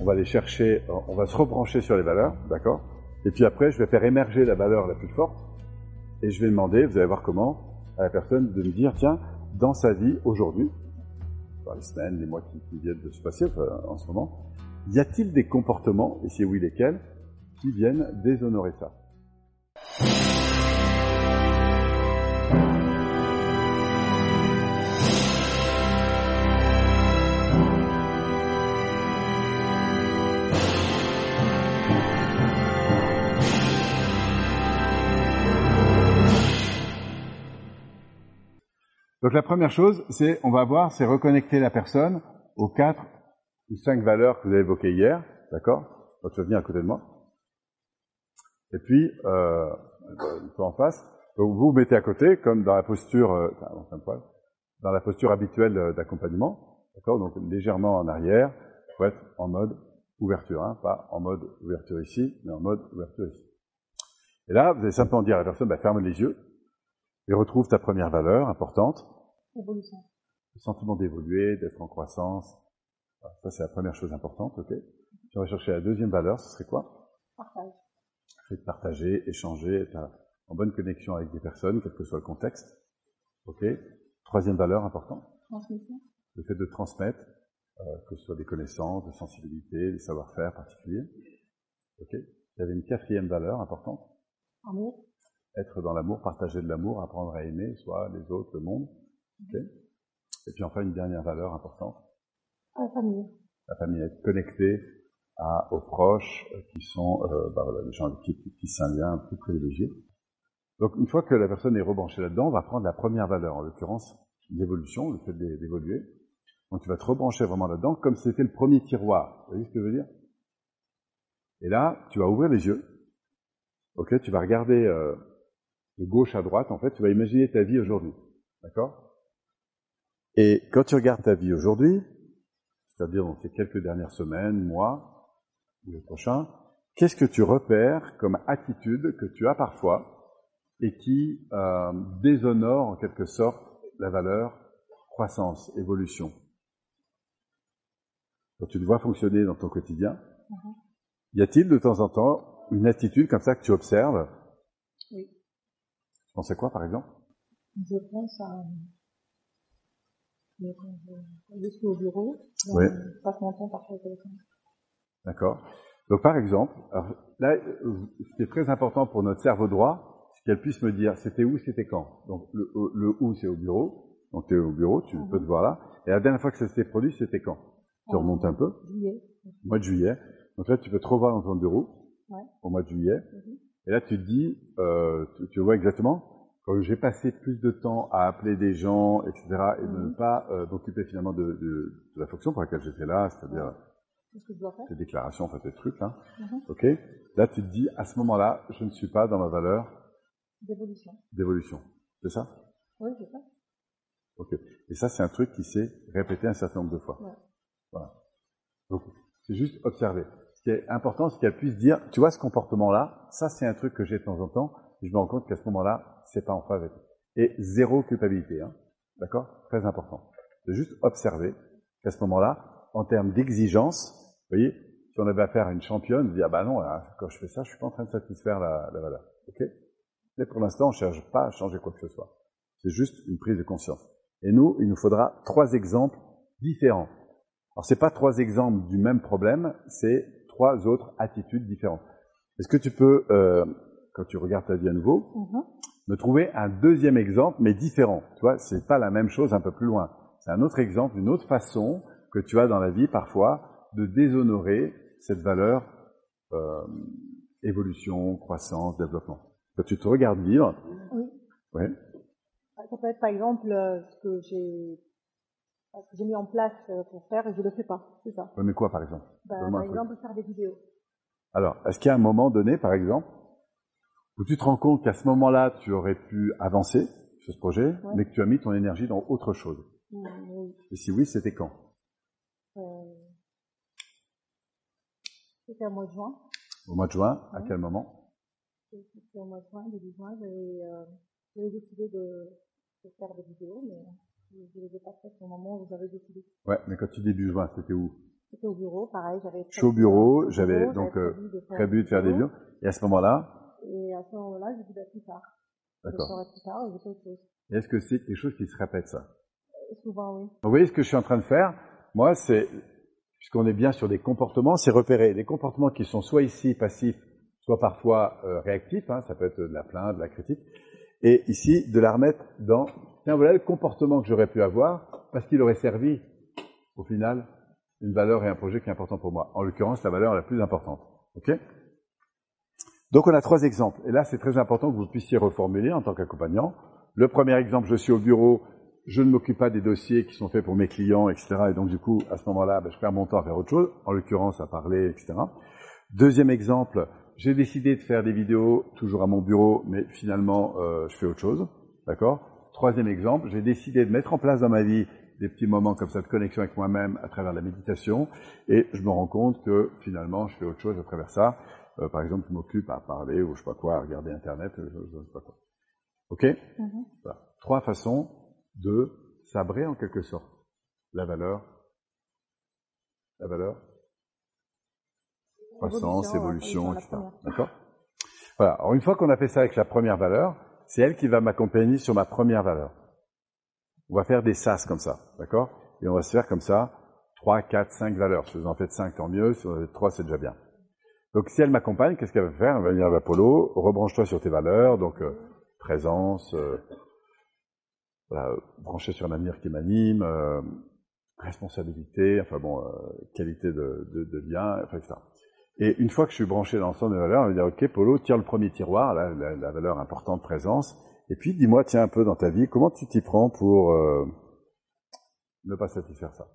on va aller chercher, on va se rebrancher sur les valeurs, d'accord? Et puis après, je vais faire émerger la valeur la plus forte, et je vais demander, vous allez voir comment, à la personne de me dire, tiens, dans sa vie aujourd'hui, dans les semaines, les mois qui, viennent de se passer en ce moment, y a-t-il des comportements, et si oui lesquels, qui viennent déshonorer ça? Donc la première chose, c'est, on va voir, c'est reconnecter la personne aux quatre ou cinq valeurs que vous avez évoquées hier, d'accord? Donc tu vas venir à côté de moi. Et puis, euh, une fois en face, donc vous vous mettez à côté, comme dans la posture, euh, dans la posture habituelle euh, d'accompagnement, d'accord? Donc légèrement en arrière, pour être en mode ouverture, hein, pas en mode ouverture ici, mais en mode ouverture ici. Et là, vous allez simplement dire à la personne, bah, ferme les yeux, et retrouve ta première valeur importante. Évolution. Le sentiment d'évoluer, d'être en croissance. Ça, c'est la première chose importante, ok Tu vas chercher la deuxième valeur, ce serait quoi? Partage. C'est de partager, échanger, être en bonne connexion avec des personnes, quel que soit le contexte. Ok Troisième valeur importante. Transmission. Le fait de transmettre, euh, que ce soit des connaissances, des sensibilités, des savoir-faire particuliers. Ok Il y avait une quatrième valeur importante. Amour être dans l'amour, partager de l'amour, apprendre à aimer soit les autres, le monde. Et puis enfin une dernière valeur importante. La famille. La famille, être connecté à, aux proches euh, qui sont euh, bah voilà, les gens avec qui qui un lien plus privilégié. Donc une fois que la personne est rebranchée là-dedans, on va prendre la première valeur, en l'occurrence l'évolution, le fait d'évoluer. Donc tu vas te rebrancher vraiment là-dedans comme si c'était le premier tiroir. Vous voyez ce que je veux dire? Et là, tu vas ouvrir les yeux. Ok, tu vas regarder euh, de gauche à droite, en fait, tu vas imaginer ta vie aujourd'hui. D'accord? Et quand tu regardes ta vie aujourd'hui, c'est-à-dire dans ces quelques dernières semaines, mois, ou les prochains, qu'est-ce que tu repères comme attitude que tu as parfois et qui euh, déshonore en quelque sorte la valeur croissance, évolution? Quand tu te vois fonctionner dans ton quotidien, mm-hmm. y a-t-il de temps en temps une attitude comme ça que tu observes? Oui. Tu pensais quoi, par exemple? Je pense à... Je suis au bureau, oui. je passe mon temps par le téléphone. D'accord. Donc, par exemple, alors, là, ce qui est très important pour notre cerveau droit, c'est qu'elle puisse me dire c'était où, c'était quand. Donc, le, le où, c'est au bureau. Donc, tu es au bureau, tu peux te voir là. Et la dernière fois que ça s'était produit, c'était quand? Tu remontes un peu Juillet. Mois de juillet. Donc là, tu peux te revoir dans ton bureau ouais. au mois de juillet. Mhm. Et là, tu te dis, euh, tu, vois exactement, j'ai passé plus de temps à appeler des gens, etc., et de ne Mhm. pas euh, m'occuper finalement de, de, de la fonction pour laquelle j'étais là, c'est-à-dire tes déclarations, enfin tes trucs, là, Mhm. ok Là, tu te dis, à ce moment-là, je ne suis pas dans ma valeur D'évolution. d'évolution. C'est ça? Oui, c'est ça. Ok. Et ça, c'est un truc qui s'est répété un certain nombre de fois. Ouais. Voilà. Donc, c'est juste observer. Ce qui est important, c'est qu'elle puisse dire, tu vois ce comportement-là, ça c'est un truc que j'ai de temps en temps, je me rends compte qu'à ce moment-là, c'est pas en phase avec. Et zéro culpabilité, hein. D'accord? Très important. C'est juste observer qu'à ce moment-là, en termes d'exigence, vous voyez, si on avait affaire à une championne, on dit, ah bah non, quand je fais ça, je suis pas en train de satisfaire la, la valeur. Ok? Mais pour l'instant, on cherche pas à changer quoi que ce soit. C'est juste une prise de conscience. Et nous, il nous faudra trois exemples différents. Alors, c'est pas trois exemples du même problème, c'est trois autres attitudes différentes. Est-ce que tu peux, euh, quand tu regardes ta vie à nouveau, Mhm. me trouver un deuxième exemple, mais différent Tu vois, c'est pas la même chose un peu plus loin. C'est un autre exemple, une autre façon que tu as dans la vie parfois de déshonorer cette valeur euh, évolution, croissance, développement. Quand tu te regardes vivre, Oui. ouais, Ça peut être par exemple euh, ce que j'ai ce que j'ai mis en place euh, pour faire et je le fais pas. C'est ça. ouais, mais quoi par exemple? Bah, par exemple, faire des vidéos. Alors, est-ce qu'il y a un moment donné, par exemple, où tu te rends compte qu'à ce moment-là, tu aurais pu avancer sur ce projet, Ouais. mais que tu as mis ton énergie dans autre chose oui. Et si oui, c'était quand? Euh, C'était au mois de juin. Au mois de juin À quel moment? C'était au mois de juin, début juin. J'avais euh, décidé de, de faire des vidéos, mais je ne les ai pas faites au moment où j'avais décidé. Ouais, mais quand tu dis début juin, c'était où? J'étais au bureau, pareil, j'avais Je suis au bureau, j'avais donc euh, prévu de faire prévu de faire des vidéos. Et à ce moment-là, Et à ce moment-là, je dis bah, plus tard. Je d'accord. ferai plus tard et je fais autre chose. Est-ce que c'est quelque chose qui se répète ça? Et souvent, oui. Vous voyez ce que je suis en train de faire? Moi, c'est, puisqu'on est bien sur des comportements, c'est repérer des comportements qui sont soit ici passifs, soit parfois euh, réactifs, hein, ça peut être de la plainte, de la critique, et ici, de la remettre dans, tiens, voilà le comportement que j'aurais pu avoir, parce qu'il aurait servi, au final, une valeur et un projet qui est important pour moi. En l'occurrence, la valeur la plus importante. Ok? Donc, on a trois exemples. Et là, c'est très important que vous puissiez reformuler en tant qu'accompagnant. Le premier exemple, je suis au bureau, je ne m'occupe pas des dossiers qui sont faits pour mes clients, etc. Et donc, du coup, à ce moment-là, ben, je perds mon temps à faire autre chose, en l'occurrence à parler, etc. Deuxième exemple, j'ai décidé de faire des vidéos toujours à mon bureau, mais finalement, euh, je fais autre chose. D'accord? Troisième exemple, j'ai décidé de mettre en place dans ma vie des petits moments comme ça de connexion avec moi-même à travers la méditation, et je me rends compte que finalement, je fais autre chose à travers ça. Euh, par exemple, je m'occupe à parler ou je sais pas quoi, à regarder Internet, je, je, je sais pas quoi. Ok Mhm. voilà. Trois façons de sabrer en quelque sorte la valeur, la valeur, croissance, évolution, la etc. D'accord Voilà. Alors une fois qu'on a fait ça avec la première valeur, c'est elle qui va m'accompagner sur ma première valeur. On va faire des sas comme ça, d'accord? Et on va se faire comme ça, 3, 4, 5 valeurs. Si vous en faites 5, tant mieux. Si vous en faites 3, c'est déjà bien. Donc si elle m'accompagne, qu'est-ce qu'elle va faire? Elle va vers Polo, rebranche-toi sur tes valeurs, donc euh, présence, euh, voilà, brancher sur un avenir qui m'anime, euh, responsabilité, enfin bon, euh, qualité de, de, de lien, enfin, etc. Et une fois que je suis branché dans l'ensemble des valeurs, on va dire, OK, Polo, tire le premier tiroir, là, la, la valeur importante, présence, et puis dis-moi, tiens, un peu dans ta vie, comment tu t'y prends pour euh, ne pas satisfaire ça?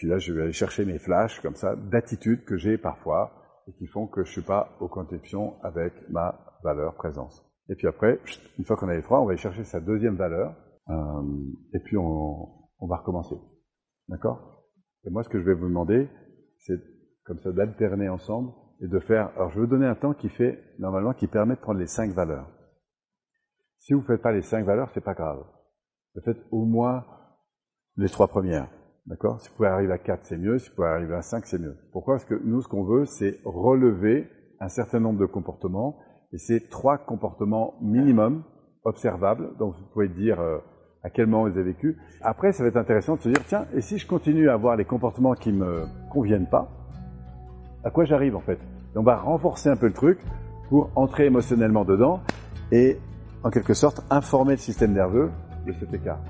Puis là, je vais aller chercher mes flashs, comme ça, d'attitudes que j'ai parfois, et qui font que je suis pas aux conceptions avec ma valeur présence. Et puis après, une fois qu'on a les trois, on va aller chercher sa deuxième valeur, euh, et puis on, on va recommencer. D'accord? Et moi, ce que je vais vous demander, c'est comme ça d'alterner ensemble et de faire. Alors, je vais vous donner un temps qui fait normalement qui permet de prendre les cinq valeurs. Si vous ne faites pas les cinq valeurs, c'est pas grave. Faites au moins les trois premières. D'accord? Si vous pouvez arriver à quatre, c'est mieux. Si vous pouvez arriver à cinq, c'est mieux. Pourquoi? Parce que nous, ce qu'on veut, c'est relever un certain nombre de comportements. Et c'est trois comportements minimum observables. Donc, vous pouvez dire euh, à quel moment vous avez vécu. Après, ça va être intéressant de se dire, tiens, et si je continue à avoir les comportements qui me conviennent pas, à quoi j'arrive en fait? Et On va renforcer un peu le truc pour entrer émotionnellement dedans et en quelque sorte informer le système nerveux de cet écart.